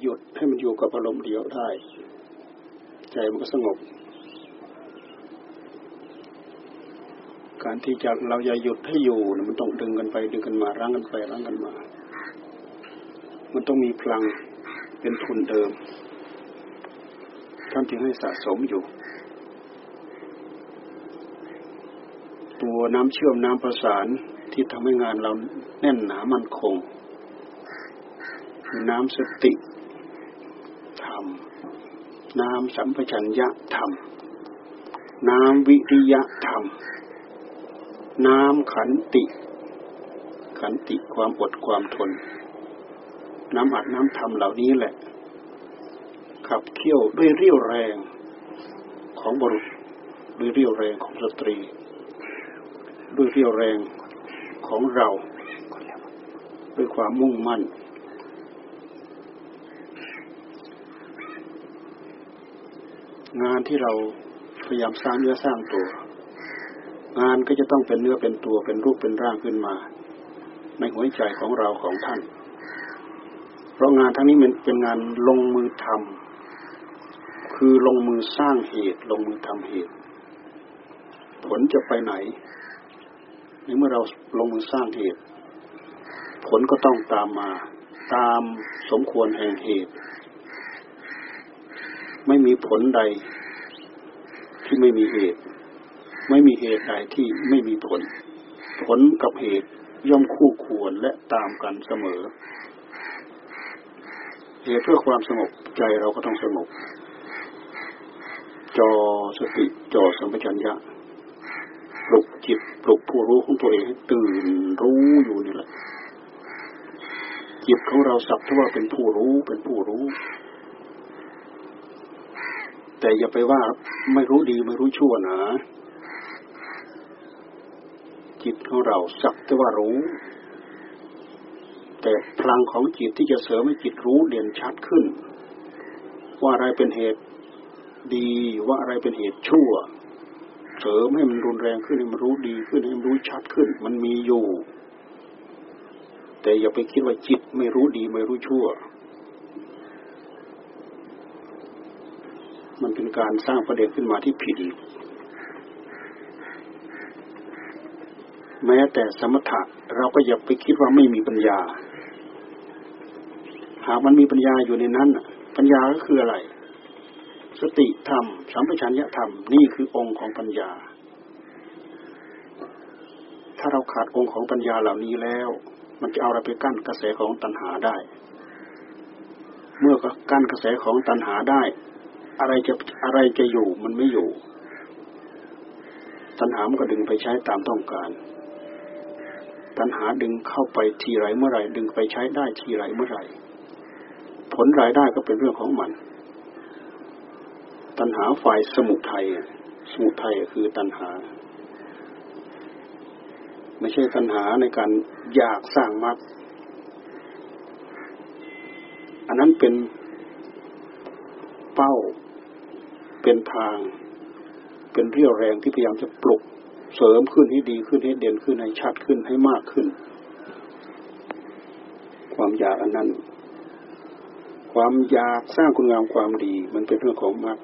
หยุดให้มันอยู่กับอารมณ์เดียวได้ ใจมันก็สงบ การที่จะเราอย่าหยุดให้อยู่มันต้องดึงกันไปดึงกันมารั้งกันไปรั้งกันมา มันต้องมีพลังเป็นทุนเดิม ท่านจึงให้สะสมอยู่ ตัวน้ำเชื่อมน้ำประสานที่ทำให้งานเราแน่นหนามั่นคง น้ำสติ น้ำสัมปชัญญะธรรมน้ำวิริยะธรรมน้ำขันติ ขันติความอดความทน น้ำอัดน้ำธรรมเหล่านี้แหละ ขับเคี่ยวด้วยเรี่ยวแรงของบุรุษด้วยเรี่ยวแรงของสตรี ด้วยเรี่ยวแรงของเรา ด้วยความมุ่งมั่น งานที่เราพยายามสร้างเนื้อสร้างตัว งานก็จะต้องเป็นเนื้อเป็นตัวเป็นรูปเป็นร่างขึ้นมา ในหัวใจของเราของท่าน เพราะงานทั้งนี้มันเป็นงานลงมือทำคือลงมือสร้างเหตุ ลงมือทำเหตุ ผลจะไปไหนในเมื่อเราลงมือสร้างเหตุ ผลก็ต้องตามมา ตามสมควรแห่งเหตุ ไม่มีผลใดที่ไม่มีเหตุ ไม่มีเหตุใดที่ไม่มีผล ผลกับเหตุย่อมคู่ควรและตามกันเสมอ เหตุเพื่อความสงบใจเราก็ต้องสงบ จอสติจอสัมปชัญญะปลุกจิตปลุกผู้รู้ของตัวเองให้ตื่นรู้อยู่นี่แหละจิตของเราสักเท่าว่าเป็นผู้รู้เป็นผู้รู้ แต่อย่าไปว่าไม่รู้ดีไม่รู้ชั่วนะ จิตของเราสักแต่ว่ารู้ แต่พลังของจิตที่จะเสริมให้จิตรู้เด่นชัดขึ้น ว่าอะไรเป็นเหตุดีว่าอะไรเป็นเหตุชั่ว เสริมให้มันรุนแรงขึ้นให้มันรู้ดีขึ้นให้มันรู้ชัดขึ้น มันมีอยู่ แต่อย่าไปคิดว่าจิตไม่รู้ดีไม่รู้ชั่ว มันเป็นการสร้างประเด็นขึ้นมาที่ผิดอีก แม้แต่สมถะเราก็อย่าไปคิดว่าไม่มีปัญญา หากมันมีปัญญาอยู่ในนั้นปัญญาก็คืออะไร สติธรรมสัมปชัญญะธรรมนี่คือองค์ของปัญญา ถ้าเราขาดองค์ของปัญญาเหล่านี้แล้ว มันจะเอาอะไรไปกั้นกระแสของตัณหาได้ เมื่อกั้นกระแสของตัณหาได้ อะไรจะอะไรจะอยู่มันไม่อยู่ ตัณหามก็ดึงไปใช้ตามต้องการ ตัณหาดึงเข้าไปทีไรเมื่อไรดึงไปใช้ได้ทีไรเมื่อไรผลรายได้ก็เป็นเรื่องของมัน ตัณหาฝ่ายสมุทัยสมุทัยคือตัณหา ไม่ใช่ตัณหาในการอยากสร้างมรรคอันนั้นเป็นเป้า เป็นทาง เป็นเรี่ยวแรงที่พยายามจะปลุกเสริมขึ้นให้ดีขึ้นให้เด่นขึ้นให้ชัดขึ้นให้มากขึ้น ความอยากอันนั้น ความอยากสร้างคุณงามความดี มันเป็นเรื่องของมรรค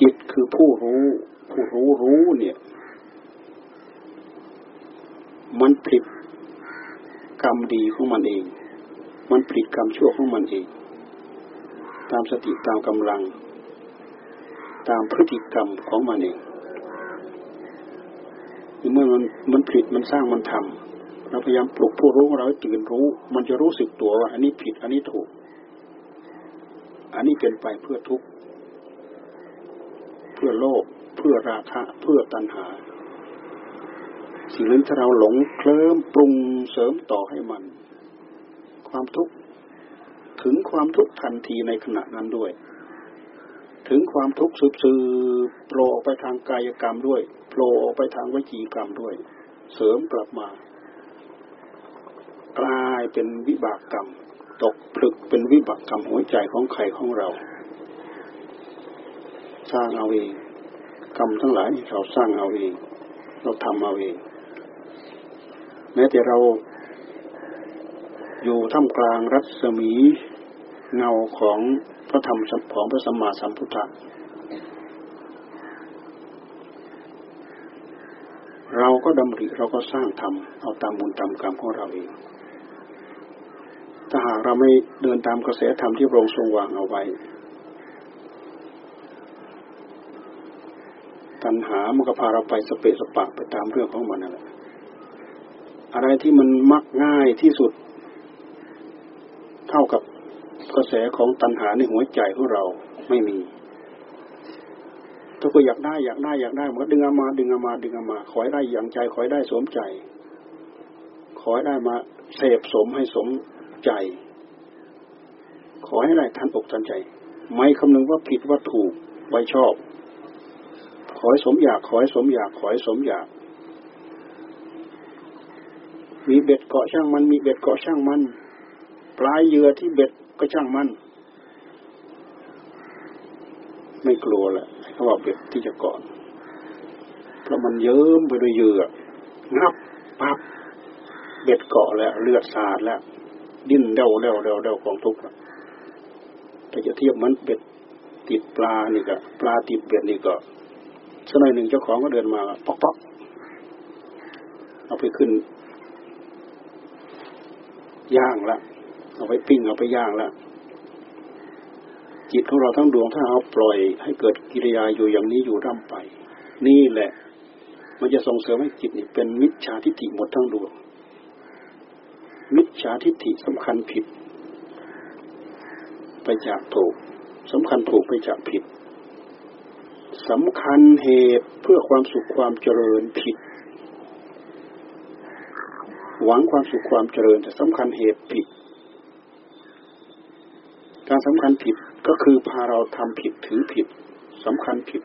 จิตคือผู้รู้ ผู้รู้รู้เนี่ย มันผลิตกรรมดีของมันเอง มันผลิตกรรมชั่วของมันเอง ตามสติตามกำลัง ตามพฤติกรรมของมันเองเมื่อมันมันผิดมันสร้างมันทำเราพยายามปลุกผู้รู้เราให้ตื่นรู้ มันจะรู้สึกตัวว่า อันนี้ผิด อันนี้ถูก อันนี้เป็นไปเพื่อทุกข์เพื่อโลภเพื่อราคะเพื่อตัณหา สิ่งนั้นถ้าเราหลงเคลิ้มปรุงเสริมต่อให้มัน ความทุกข์ถึงความทุกข์ทันทีในขณะนั้นด้วย ถึงความทุกข์สืบสืบโผล่ออกไปทางกายกรรมด้วยโผล่ออกไปทางวิจีกรรมด้วย เสริมกลับมา กลายเป็นวิบากกรรม ตกผลึกเป็นวิบากกรรมหัวใจของใครของเรา สร้างเอาเองกรรมทั้งหลายเราสร้างเอาเอง เราทำเอาเอง แม้แต่เราอยู่ท่ามกลางรัศมีเงาของ ระธรรมของพระสัมมาสัมพุทธะเราก็ดำริเราก็สร้างทำเอาตามบุญตามกรรมของเราเอง ถ้าหากเราไม่เดินตามกระแสธรรมที่พระองค์ทรงวางเอาไว้ ตัณหามันก็พาเราไปสเปสปะไปตามเรื่องของมันนั่นแหละ อะไรที่มันมักง่ายที่สุด เท่ากับ กระแสของตัณหาในหัวใจของเราไม่มีถ้าก็อยากได้อยากได้อยากได้มันก็ดึงเอามาดึงเอามาดึงเอามาขอให้ได้อย่างใจขอให้ได้สมใจ ขอให้ได้มาเสพสมให้สมใจ ขอให้ได้ทันอกทันใจ ไม่คำนึงว่าผิดว่าถูกไว้ชอบ ขอให้สมอยากขอให้สมอยากขอให้สมอยากมีเบ็ดเกาะช่างมันมีเบ็ดเกาะช่างมัน ปลายเหยื่อที่เบ็ด ก็ช่างมัน ไม่กลัวแหละเขาบอกเบ็ดที่จะเกาะเพราะมันเยิ้มไปด้วยเหยื่องับปั๊บเบ็ดเกาะแล้ว เลือดสาดแล้ว ดิ้นเดาเดาเดาเดาของทุกข์แต่จะเทียบมันเบ็ดติดปลานี่ก็ปลาติดเบ็ดนี่ก็สักหน่อยหนึ่งเจ้าของก็เดินมาป๊อกป๊อกเอาไปขึ้น ย่างละ เอาไปปิ้งเอาไปย่างและจิตของเราทั้งดวงถ้าเอาปล่อยให้เกิดกิริยาอยู่อย่างนี้อยู่ร่ำไป นี่แหละ มันจะส่งเสริมให้จิตนี่เป็นมิจฉาทิฏฐิหมดทั้งดวง มิจฉาทิฏฐิสำคัญผิด ไปจากถูกสำคัญถูกไปจากผิดสำคัญเหตุเพื่อความสุขความเจริญผิด หวังความสุขความเจริญแต่สำคัญเหตุผิด การสำคัญผิดก็คือพาเราทำผิดถือผิดสำคัญผิด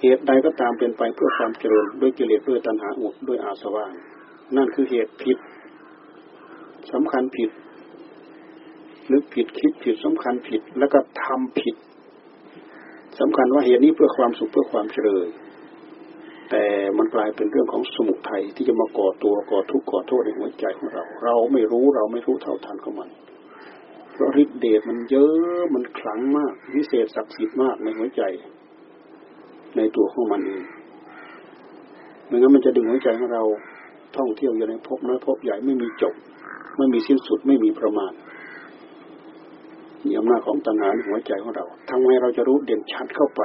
เหตุใดก็ตามเป็นไปเพื่อความเจริญด้วยกิเลสด้วยตัณหาอุดด้วยอาสวะนั่นคือเหตุผิดสำคัญผิดนึกผิดคิดผิดสำคัญผิดแล้วก็ทำผิดสำคัญว่าเหตุนี้เพื่อความสุขเพื่อความเจริญแต่มันกลายเป็นเรื่องของสมุทัยที่จะมาก่อตัวก่อทุกข์ก่อโทษในหัวใจของเรา เราไม่รู้เราไม่รู้เท่าทันของมัน เพราะฤทธิเดชมันเยอะมันขลังมากวิเศษศักดิ์สิทธิ์มากในหัวใจ ในตัวของมันเองไม่งั้นมันจะดึงหัวใจของเราท่องเที่ยวอยู่ในภพน้อยภพใหญ่ไม่มีจบ ไม่มีสิ้นสุดไม่มีประมาณมีอำนาจของตัณหาในหัวใจของเราทำไมเราจะรู้เด่นชัดเข้าไป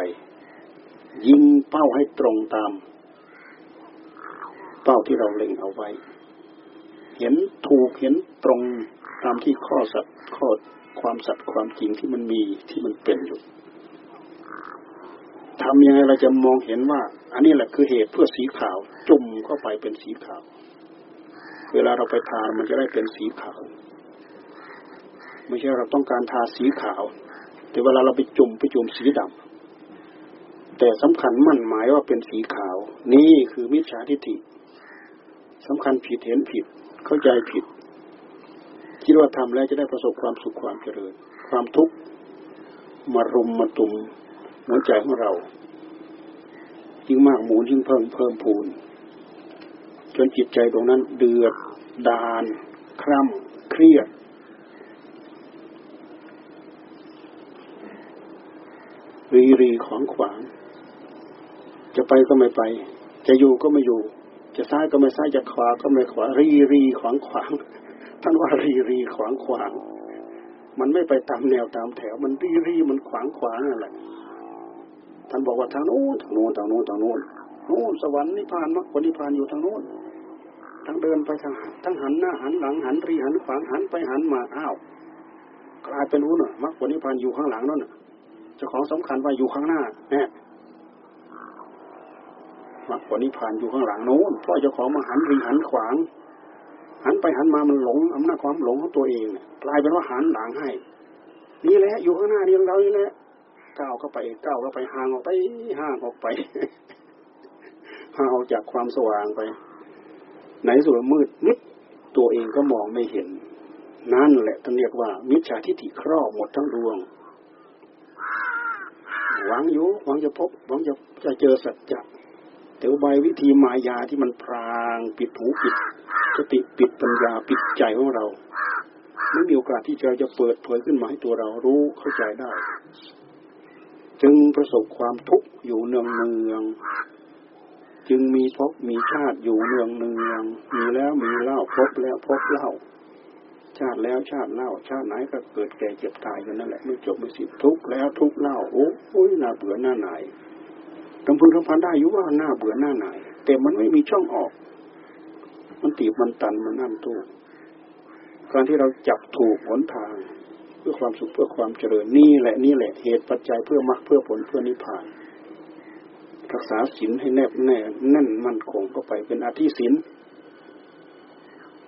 ยิงเป้าให้ตรงตาม เป้าที่เราเล็งเอาไว้ เห็นถูกเห็นตรง ตามที่ข้อสัตว์ข้อความสัตย์ความจริงที่มันมีที่มันเป็นอยู่ทำยังไงเราจะมองเห็นว่า อันนี้แหละคือเหตุเพื่อสีขาว จุ่มเข้าไปเป็นสีขาว เวลาเราไปทามันจะได้เป็นสีขาว ไม่ใช่เราต้องการทาสีขาว แต่เวลาเราไปจุ่มไปจุ่มสีดำแต่สำคัญมั่นหมายว่าเป็นสีขาว นี่คือมิจฉาทิฏฐิสำคัญผิดเห็นผิด เข้าใจผิด คิดว่าทำแล้วจะได้ประสบความสุขความเจริญ ความทุกข์มารุมมาตุมหัวใจของเรา ยิ่งมากหมุนยิ่งเพิ่มเพิ่มพูน จนจิตใจตรงนั้นเดือดดานคร่ำเครียด รีรีขวางขวาง จะไปก็ไม่ไป จะอยู่ก็ไม่อยู่ จะซ้ายก็ไม่ซ้ายจะขวาก็ไม่ขวารีรีขวางขวาง ท่านว่ารีรีขวางขวางมันไม่ไปตามแนวตามแถว มันรีรีมันขวางขวางนั่นแหละท่านบอกว่าทางโน้นทางโน้นทางโน้นทางโน้นโน้นสวรรค์นิพพานมรรคผลนิพพานอยู่ทางโน้นทั้งเดินไปทางทั้งหันหน้าหันหลังหันรีหันขวางหันไปหันมาอ้าวกลายเป็นรู้น่ะมรรคผลนิพพานอยู่ข้างหลังนั่นน่ะเจ้าของสำคัญว่าอยู่ข้างหน้าเนี่ยมรรคผลนิพพานอยู่ข้างหลังโน้นเพราะเจ้าของมาหันรีหันขวาง หันไปหันมามันหลงอำนาจความหลงของตัวเองกลายเป็นว่าหันหลังให้ นี่แหละ อยู่ข้างหน้าเรียงเรานี่แหละก้าวเข้าไปก้าวเข้าไปห่างออกไปห่างออกไปห่างออกจากความสว่างไปไหนส่วนมืดมิดตัวเองก็มองไม่เห็น นั่นแหละท่านเรียกว่า มิจฉาทิฏฐิครอบหมดทั้งดวง หวังอยู่หวังจะพบ หวังจะจะเจอสัจจะแต่อุบวิธีมายาที่มันพราง ปิดหูปิด ติปิดปัญญาปิดใจของเรา ไม่มีโอกาสที่เราจะเปิดเผยขึ้นมาให้ตัวเรารู้เข้าใจได้ จึงประสบความทุกข์อยู่เนืองเนืองจึงมีพบมีชาติอยู่เนืองเนืองมีแล้วมีเล่าพบแล้วพบเล่า ชาติแล้วชาติเล่า ชาติไหนก็เกิดแก่เจ็บตายอยู่นั่นแหละไม่จบไม่สิ้นทุกแล้วทุกเล่าโอ้ยน่าเบื่อหน้าไหนกำพึงกำพันได้อยู่ว่าหน้าเบื่อหน้าไหนแต่มันไม่มีช่องออก มันตีบมันตันมันนั่นตู้การที่เราจับถูกหนทาง เพื่อความสุขเพื่อความเจริญนี่แหละนี่แหละเหตุปัจจัยเพื่อมรรคเพื่อผลเพื่อนิพพานรักษาศีลให้แนบแน่แน่นมั่นคงก็ไปเป็นอาธิศีล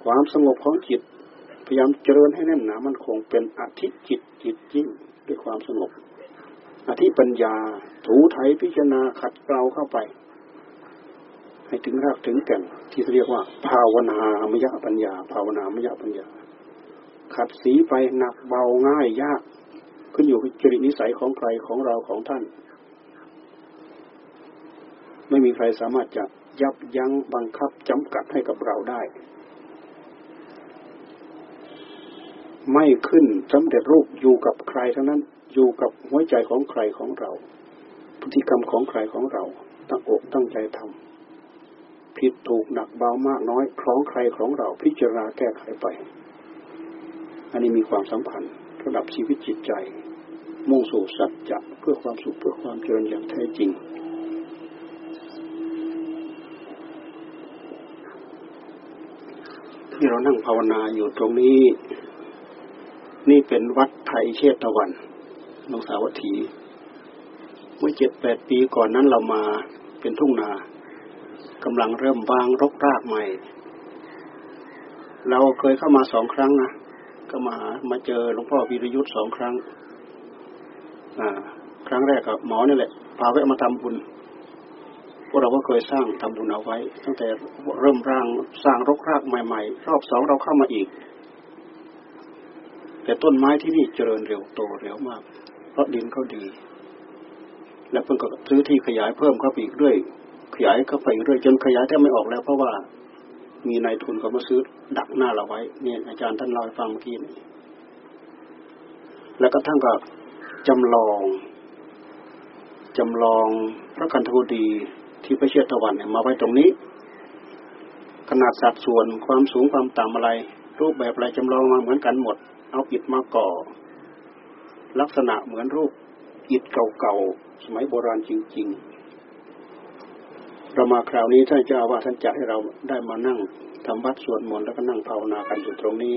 ความสงบของจิต พยายามเจริญให้แน่นหนามั่นคงเป็นอาธิจิตจิตยิ่งด้วยความสงบอาธิปัญญาถูไถพิจารณาขัดเกลาเข้าไป ให้ถึงรากถึงแก่นที่เรียกว่า ภาวนามยปัญญา ภาวนามยปัญญา ขัดสีไปหนักเบาง่ายยาก ขึ้นอยู่กับจริตนิสัยของใครของเราของท่าน ไม่มีใครสามารถจะยับยั้งบังคับจำกัดให้กับเราได้ ไม่ขึ้นสำเร็จรูปอยู่กับใครทั้งนั้น อยู่กับหัวใจของใครของเรา พฤติกรรมของใครของเรา ตั้งอกตั้งใจทำ ผิดถูกหนักเบามากน้อยคล้องใครของเราพิจารณาแก้ไขไป อันนี้มีความสัมพันธ์ระดับชีวิตจิตใจ มุ่งสู่สัจจะเพื่อความสุขเพื่อความเจริญอย่างแท้จริง ที่เรานั่งภาวนาอยู่ตรงนี้ นี่เป็นวัดไทยเชตวันนงสาวัตถี เมื่อเจ็ดแปดปีก่อนนั้นเรามาเป็นทุ่งนา กำลังเริ่มวางรกรากใหม่ เราเคยเข้ามาสองครั้งนะก็มามาเจอหลวงพ่อวิรยุทธ์สองครั้ง อ่า ครั้งแรกกับหมอนี่แหละพาแวะมาทำบุญพวกเราก็เคยสร้างทำบุญเอาไว้ ตั้งแต่เริ่มร่างสร้างรกรากใหม่ ๆ รอบสองเราเข้ามาอีก แต่ต้นไม้ที่นี่เจริญเร็วโตเร็วมาก เพราะดินเขาดี และเพิ่งก็ซื้อที่ขยายเพิ่มเข้าไปอีกด้วย ขยายเข้าไปเรื่อยจนขยายแทบไม่ออกแล้วเพราะว่ามีนายทุนเขามาซื้อดักหน้าเราไว้ เนี่ยอาจารย์ท่านเล่าให้ฟังเมื่อกี้นี่แล้วก็ท่านก็จำลองจำลองพระกันธกุดีที่พระเชตวันเนี่ยมาไว้ตรงนี้ ขนาดสัดส่วนความสูงความต่ำอะไร รูปแบบอะไรจำลองมาเหมือนกันหมด เอาอิฐมาก่อ ลักษณะเหมือนรูปอิฐเก่าๆสมัยโบราณจริง ๆ เรามาคราวนี้ท่านเจ้าว่าท่านจัดให้เราได้มานั่งทำวัดสวดมนต์แล้วก็นั่งภาวนากันอยู่ตรงนี้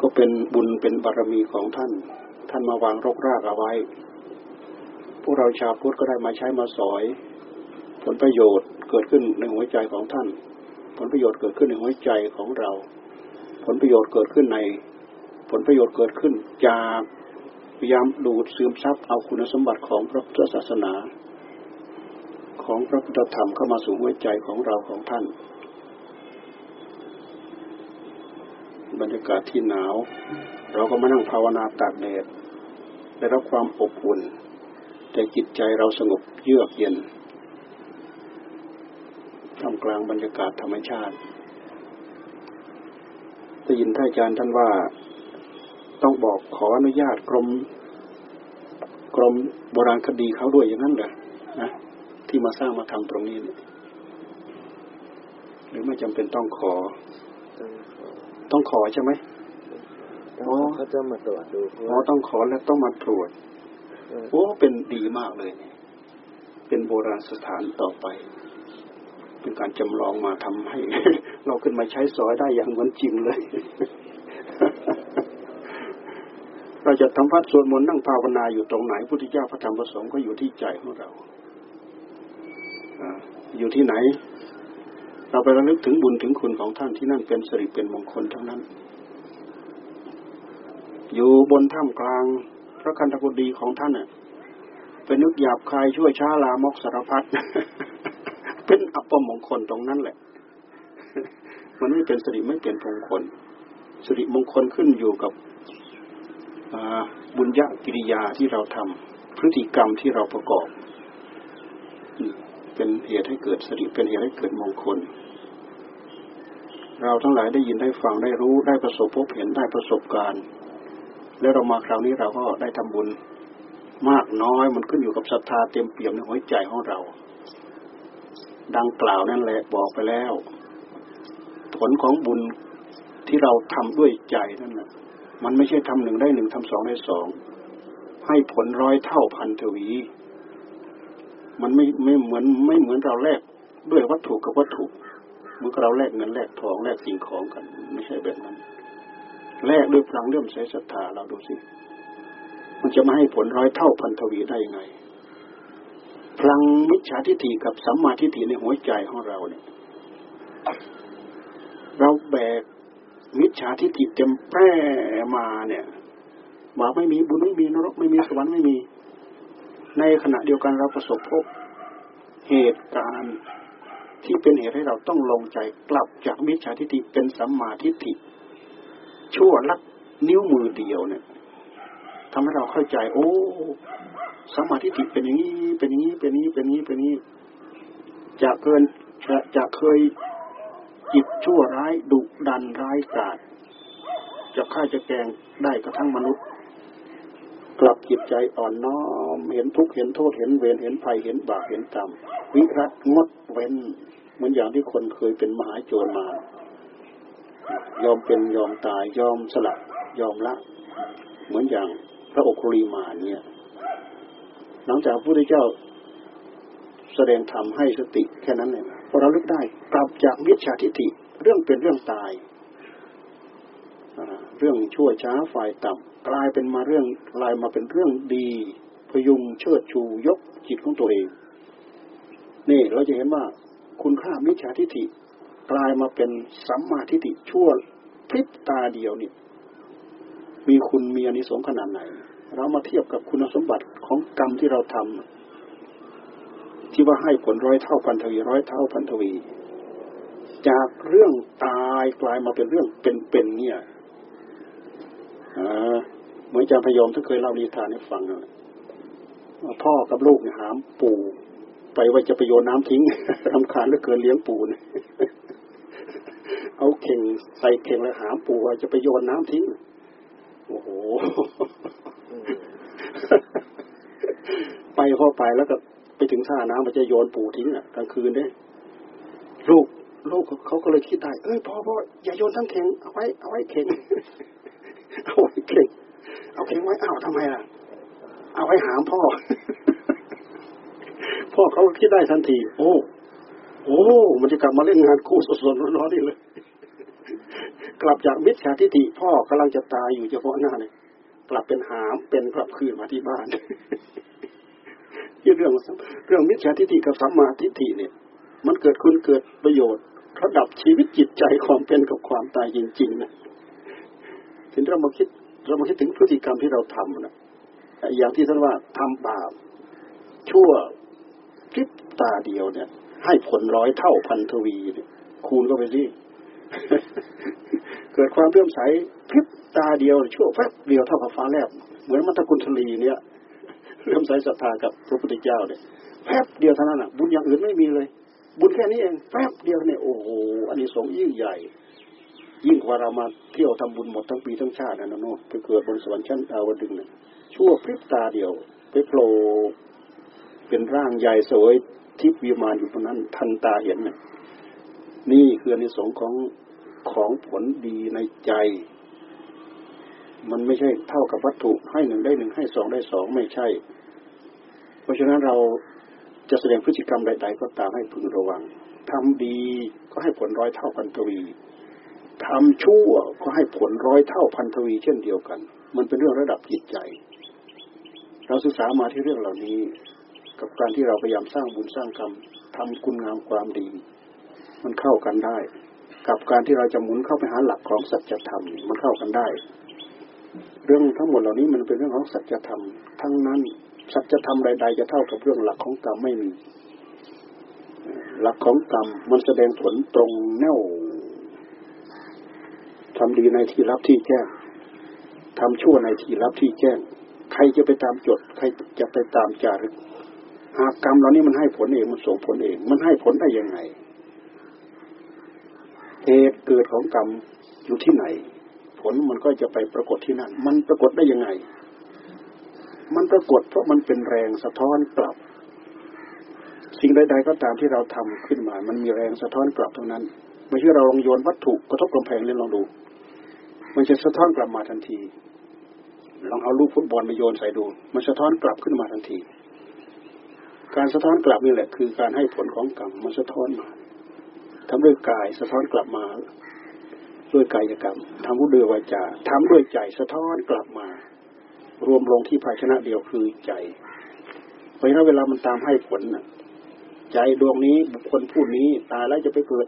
ก็เป็นบุญเป็นบารมีของท่าน ท่านมาวางรกรากเอาไว้ พวกเราชาวพุทธก็ได้มาใช้มาสอย ผลประโยชน์เกิดขึ้นในหัวใจของท่าน ผลประโยชน์เกิดขึ้นในหัวใจของเรา ผลประโยชน์เกิดขึ้นใน ผลประโยชน์เกิดขึ้นจากพยายามดูดซึมซับเอาคุณสมบัติของพระพุทธศาสนา ของพระพุทธธรรมเข้ามาสู่หัวใจของเราของท่าน บรรยากาศที่หนาว เราก็มานั่งภาวนาตากแดดได้รับความอบอุ่น แต่จิตใจเราสงบเยือกเย็นทำกลางบรรยากาศธรรมชาติได้ยินท่านอาจารย์ท่านว่าต้องบอกขออนุญาตกรมกรมโบราณคดีเขาด้วยอย่างนั้นเหรอนะ ที่มาสร้างมาทำตรงนี้เนี่ยหรือไม่จำเป็นต้องขอ ต้องขอใช่ไหมอ๋อเขาจะมาตรวจดูอ๋อต้องขอแล้วต้องมาตรวจโอ้เป็นดีมากเลย เป็นโบราณสถานต่อไป เป็นการจำลองมาทำให้ เราขึ้นมาใช้สอยได้อย่างเหมือนจริงเลย เราจะทำพัดสวดมนต์นั่งภาวนาอยู่ตรงไหนพุทธเจ้าพระธรรมพระสงฆ์ก็อยู่ที่ใจของเรา อยู่ที่ไหน เราไประลึกถึงบุญถึงคุณของท่านที่นั่นเป็นสิริเป็นมงคลทั้งนั้น อยู่บนถ้ำกลาง พระคันธกุฎีของท่านเน่ยเป็นนึกหยาบคายช่วยช้าลามกสารพัดเป็นอัปมงคลตรงนั้นแหละ มันไม่เป็นสิริไม่เป็นมงคลสิริมงคลขึ้นอยู่กับบุญญากิริยาที่เราทำพฤติกรรมที่เราประกอบ เป็นเหตุให้เกิดสติเป็นเหตุให้เกิดมงคล เราทั้งหลายได้ยินได้ฟังได้รู้ได้ประสบพบเห็นได้ประสบการณ์ แล้วเรามาคราวนี้เราก็ได้ทำบุญมากน้อยมันขึ้นอยู่กับศรัทธาเต็มเปี่ยมในหัวใจของเรา ดังกล่าวนั่นแหละบอกไปแล้ว ผลของบุญที่เราทำด้วยใจนั่นแหละมันไม่ใช่ทำหนึ่งได้หนึ่งทำสองได้สองให้ผลร้อยเท่าพันทวี มันไม่ไม่เหมือนไม่เหมือนเราแลกด้วยวัตถุกับวัตถุเมื่อเราแลกเงินแลกทองแลกสิ่งของกัน ไม่ใช่แบบนั้นแลกด้วยพลังเลื่อมใสศรัทธาเราดูสิมันจะมาให้ผลร้อยเท่าพันทวีได้ยังไงพลังมิจฉาทิฏฐิกับสัมมาทิฏฐิในหัวใจของเราเนี่ย เราแบกมิจฉาทิฏฐิเต็มแปร่มาเนี่ยบอกไม่มีบุญไม่มีนรกไม่มีสวรรค์ไม่มี ในขณะเดียวกันเราประสบพบเหตุการณ์ที่เป็นเหตุให้เราต้องลงใจกลับจากมิจฉาทิฏฐิเป็นสัมมาทิฏฐิชั่วลักนิ้วมือเดียวเนี่ยทำให้เราเข้าใจ โอ้สัมมาทิฏฐิเป็นอย่างนี้เป็นอย่างนี้เป็นนี้เป็นนี้เป็นนี้จะเกินจะจะเคยจิตชั่วร้ายดุดันร้ายกาจจะฆ่าจะแกงได้กระทั่งมนุษย์ กลับจิตใจอ่อนน้อม เห็นทุกข์เห็นโทษเห็นเวรเห็นภัยเห็นบาปเห็นกรรมวิรัตงดเว้น เหมือนอย่างที่คนเคยเป็นมหาโจรมายอมเป็นยอมตายยอมสละยอมละ เหมือนอย่างพระโอคุลีมาเนี่ย หลังจากพระพุทธเจ้าแสดงธรรมให้สติแค่นั้นเองพอเราลึกได้กลับจากมิจฉาทิฏฐิเรื่องเป็นเรื่องตาย เรื่องชั่วช้าฝ่ายต่ำกลายเป็นมาเรื่องกลายมาเป็นเรื่องดี พยุงเชิดชูยกจิตของตัวเอง นี่เราจะเห็นว่าคุณค่ามิจฉาทิฏฐิกลายมาเป็นสัมมาทิฏฐิชั่วพริบตาเดียวนี่มีคุณมีอนิสงส์ขนาดไหน เรามาเทียบกับคุณสมบัติของกรรมที่เราทำที่ว่าให้ผลร้อยเท่าพันทวีร้อยเท่าพันทวี จากเรื่องตายกลายมาเป็นเรื่องเป็นๆเนี่ย เหมือนจารย์พยอมที่เคยเล่านิทานให้ฟังนะพ่อกับลูกเนี่ยหามปู่ไปว่าจะไปโยนน้ำทิ้งรำคาญเหลือเกินเลี้ยงปู่เนี่ยเอาเข่งใส่เข่งแล้วหามปู่ว่าจะไปโยนน้ำทิ้ง โอ้โห ไปพอไปแล้วก็ไปถึงท่าน้ำมันจะโยนปู่ทิ้งอะกลางคืนเนี่ยลูกลูกเขาก็เลยคิดได้ เอ้ยพ่อพ่ออย่าโยนทั้งเข่งเอาไว้เอาไว้เข่ง เอาไว้เข่งเอาเข่งไว้อ้าวทำไมล่ะ เอาไว้หามพ่อ พ่อเขาคิดได้ทันที โอ้ โอ้ มันจะกลับมาเล่นงานคู่สดๆร้อนๆนี่เลย กลับจากมิจฉาทิฏฐิพ่อกำลังจะตายอยู่เฉพาะหน้าเนี่ยกลับเป็นหามเป็นกลับคืนมาที่บ้านที่เรื่องเรื่องมิจฉาทิฏฐิกับสัมมาทิฏฐิเนี่ย มันเกิดคุณเกิดประโยชน์ระดับชีวิตจิตใจความเป็นกับความตายจริงๆนะ ถึงเรามาคิดเรามาคิดถึงพฤติกรรมที่เราทำนะอย่างที่ท่านว่าทำบาปชั่วพริบตาเดียวเนี่ย ให้ผลร้อยเท่าพันทวีเนี่ยคูณก็ไปสิเกิดความเลื่อมใสพริบตาเดียวชั่วแป๊บเดียวเท่ากับฟ้าแลบเหมือนมัตตกุลทลีเนี่ยเลื่อมใสศรัทธากับพระพุทธเจ้าเนี่ยแป๊บเดียวเท่านั้นอะบุญอย่างอื่นไม่มีเลย บุญแค่นี้เองแป๊บเดียวเนี่ยโอ้โหอันนี้สงยิ่งใหญ่ ยิ่งกว่าเรามาเที่ยวทำบุญหมดทั้งปีทั้งชาตินะโน่นไปเกิดบนสวรรค์ชั้นดาวดึงเนี่ยชั่วพริบตาเดียว ไปโผล่เป็นร่างใหญ่สวยทิพย์วิมานอยู่ตรงนั้นทันตาเห็นเนี่ยนี่คือในสงของของผลดีในใจ มันไม่ใช่เท่ากับวัตถุให้หนึ่งได้หนึ่งให้สองได้สองไม่ใช่ เพราะฉะนั้นเราจะแสดงพฤติกรรมใด ๆ ก็ตามให้พึงระวังทำดีก็ให้ผลร้อยเท่าพันทวี ทำชั่วก็ให้ผลร้อยเท่าพันทวีเช่นเดียวกัน มันเป็นเรื่องระดับจิตใจ เราศึกษามาที่เรื่องเหล่านี้ กับการที่เราพยายามสร้างบุญสร้างกรรมทำคุณงามความดี มันเข้ากันได้ กับการที่เราจะหมุนเข้าไปหาหลักของสัจธรรมมันเข้ากันได้ เรื่องทั้งหมดเหล่านี้มันเป็นเรื่องของสัจธรรม ทั้งนั้นสัจธรรมใด ๆ จะเท่ากับเรื่องหลักของกรรมไม่มี หลักของกรรมมันแสดงผลตรงแน่ว ทำดีในที่รับที่แจ้งทำชั่วในที่รับที่แจ้ง ใครจะไปตามจด ใครจะไปตามจารึก หากกรรมเหล่านี้มันให้ผลเองมันส่งผลเอง มันให้ผลได้ยังไงเหตุเกิดของกรรมอยู่ที่ไหน ผลมันก็จะไปปรากฏที่นั่น มันปรากฏได้ยังไง มันปรากฏเพราะมันเป็นแรงสะท้อนกลับ สิ่งใดๆก็ตามที่เราทำขึ้นมา มันมีแรงสะท้อนกลับเท่านั้น ไม่ใช่เราลองโยนวัตถุกระทบกำแพงเล่นลองดู มันจะสะท้อนกลับมาทันที ลองเอาลูกฟุตบอลมาโยนใส่ดู มันสะท้อนกลับขึ้นมาทันที การสะท้อนกลับนี่แหละ คือการให้ผลของกรรมมันสะท้อนมาทำด้วยกายสะท้อนกลับมา ด้วยกายกรรมทำด้วยวาจาทำด้วยใจสะท้อนกลับมา รวมลงที่ภาชนะเดียวคือใจเพราะฉะนั้นเวลามันตามให้ผลน่ะใจดวงนี้บุคคลผู้นี้ตายแล้วจะไปเกิด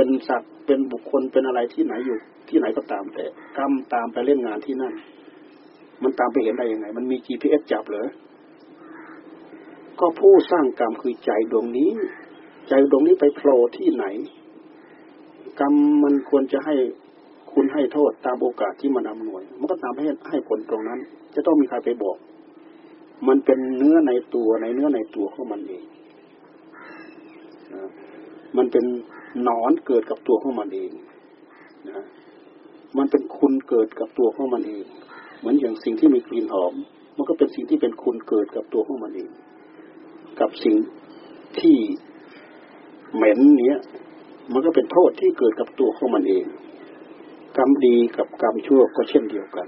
เป็นสัตว์เป็นบุคคลเป็นอะไรที่ไหนอยู่ ที่ไหนก็ตามแต่กรรมตามไปเล่นงานที่นั่น มันตามไปเห็นได้ยังไง มันมี GPS จับเหรอก็ผู้สร้างกรรมคือใจดวงนี้ ใจดวงนี้ไปโผล่ที่ไหน กรรมมันควรจะให้คุณให้โทษตามโอกาสที่มันอำนวย มันก็ตามให้ให้ผลตรงนั้น จะต้องมีใครไปบอก มันเป็นเนื้อในตัวในเนื้อในตัวของมันเองนะ มันเป็นหนอนเกิดกับตัวของมันเองนะมันเป็นคุณเกิดกับตัวของมันเอง เหมือนอย่างสิ่งที่มีกลิ่นหอม มันก็เป็นสิ่งที่เป็นคุณเกิดกับตัวของมันเอง กับสิ่งที่เหม็นเนี้ย มันก็เป็นโทษที่เกิดกับตัวของมันเอง กรรมดีกับกรรมชั่วก็เช่นเดียวกัน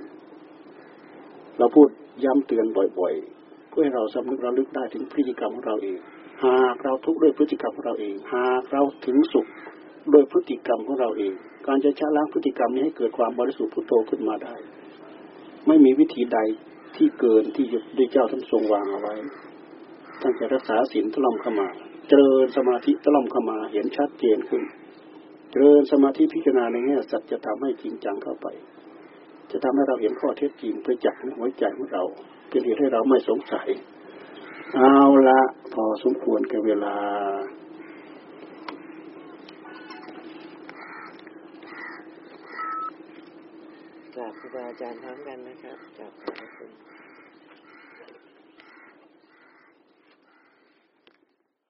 เราพูดย้ำเตือนบ่อย ๆ เพื่อให้เราสำนึกระลึกได้ถึงพฤติกรรมของเราเอง หากเราทุกข์ด้วยพฤติกรรมของเราเอง หากเราถึงสุขด้วยพฤติกรรมของเราเอง การจะชะล้างพฤติกรรมนี้ให้เกิดความบริสุทธิ์พุทโธขึ้นมาได้ ไม่มีวิธีใดที่เกินที่หยุทธเจ้าท่านทรงวางเอาไว้ตั้งแต่รักษาศีลตล่อมเข้ามา เจริญสมาธิตล่อมเข้ามาเห็นชัดเจนขึ้น เจริญสมาธิพิจารณาในแง่สัจจะทำให้จริงจังเข้าไป จะทำให้เราเห็นข้อเท็จจริงประจักษ์ในหัวใจของเรา เป็นเหตุให้เราไม่สงสัย เอาละพอสมควรกับเวลา จากครูบาอาจารย์ทั้งกันนะครับกราบขอบพระคุณ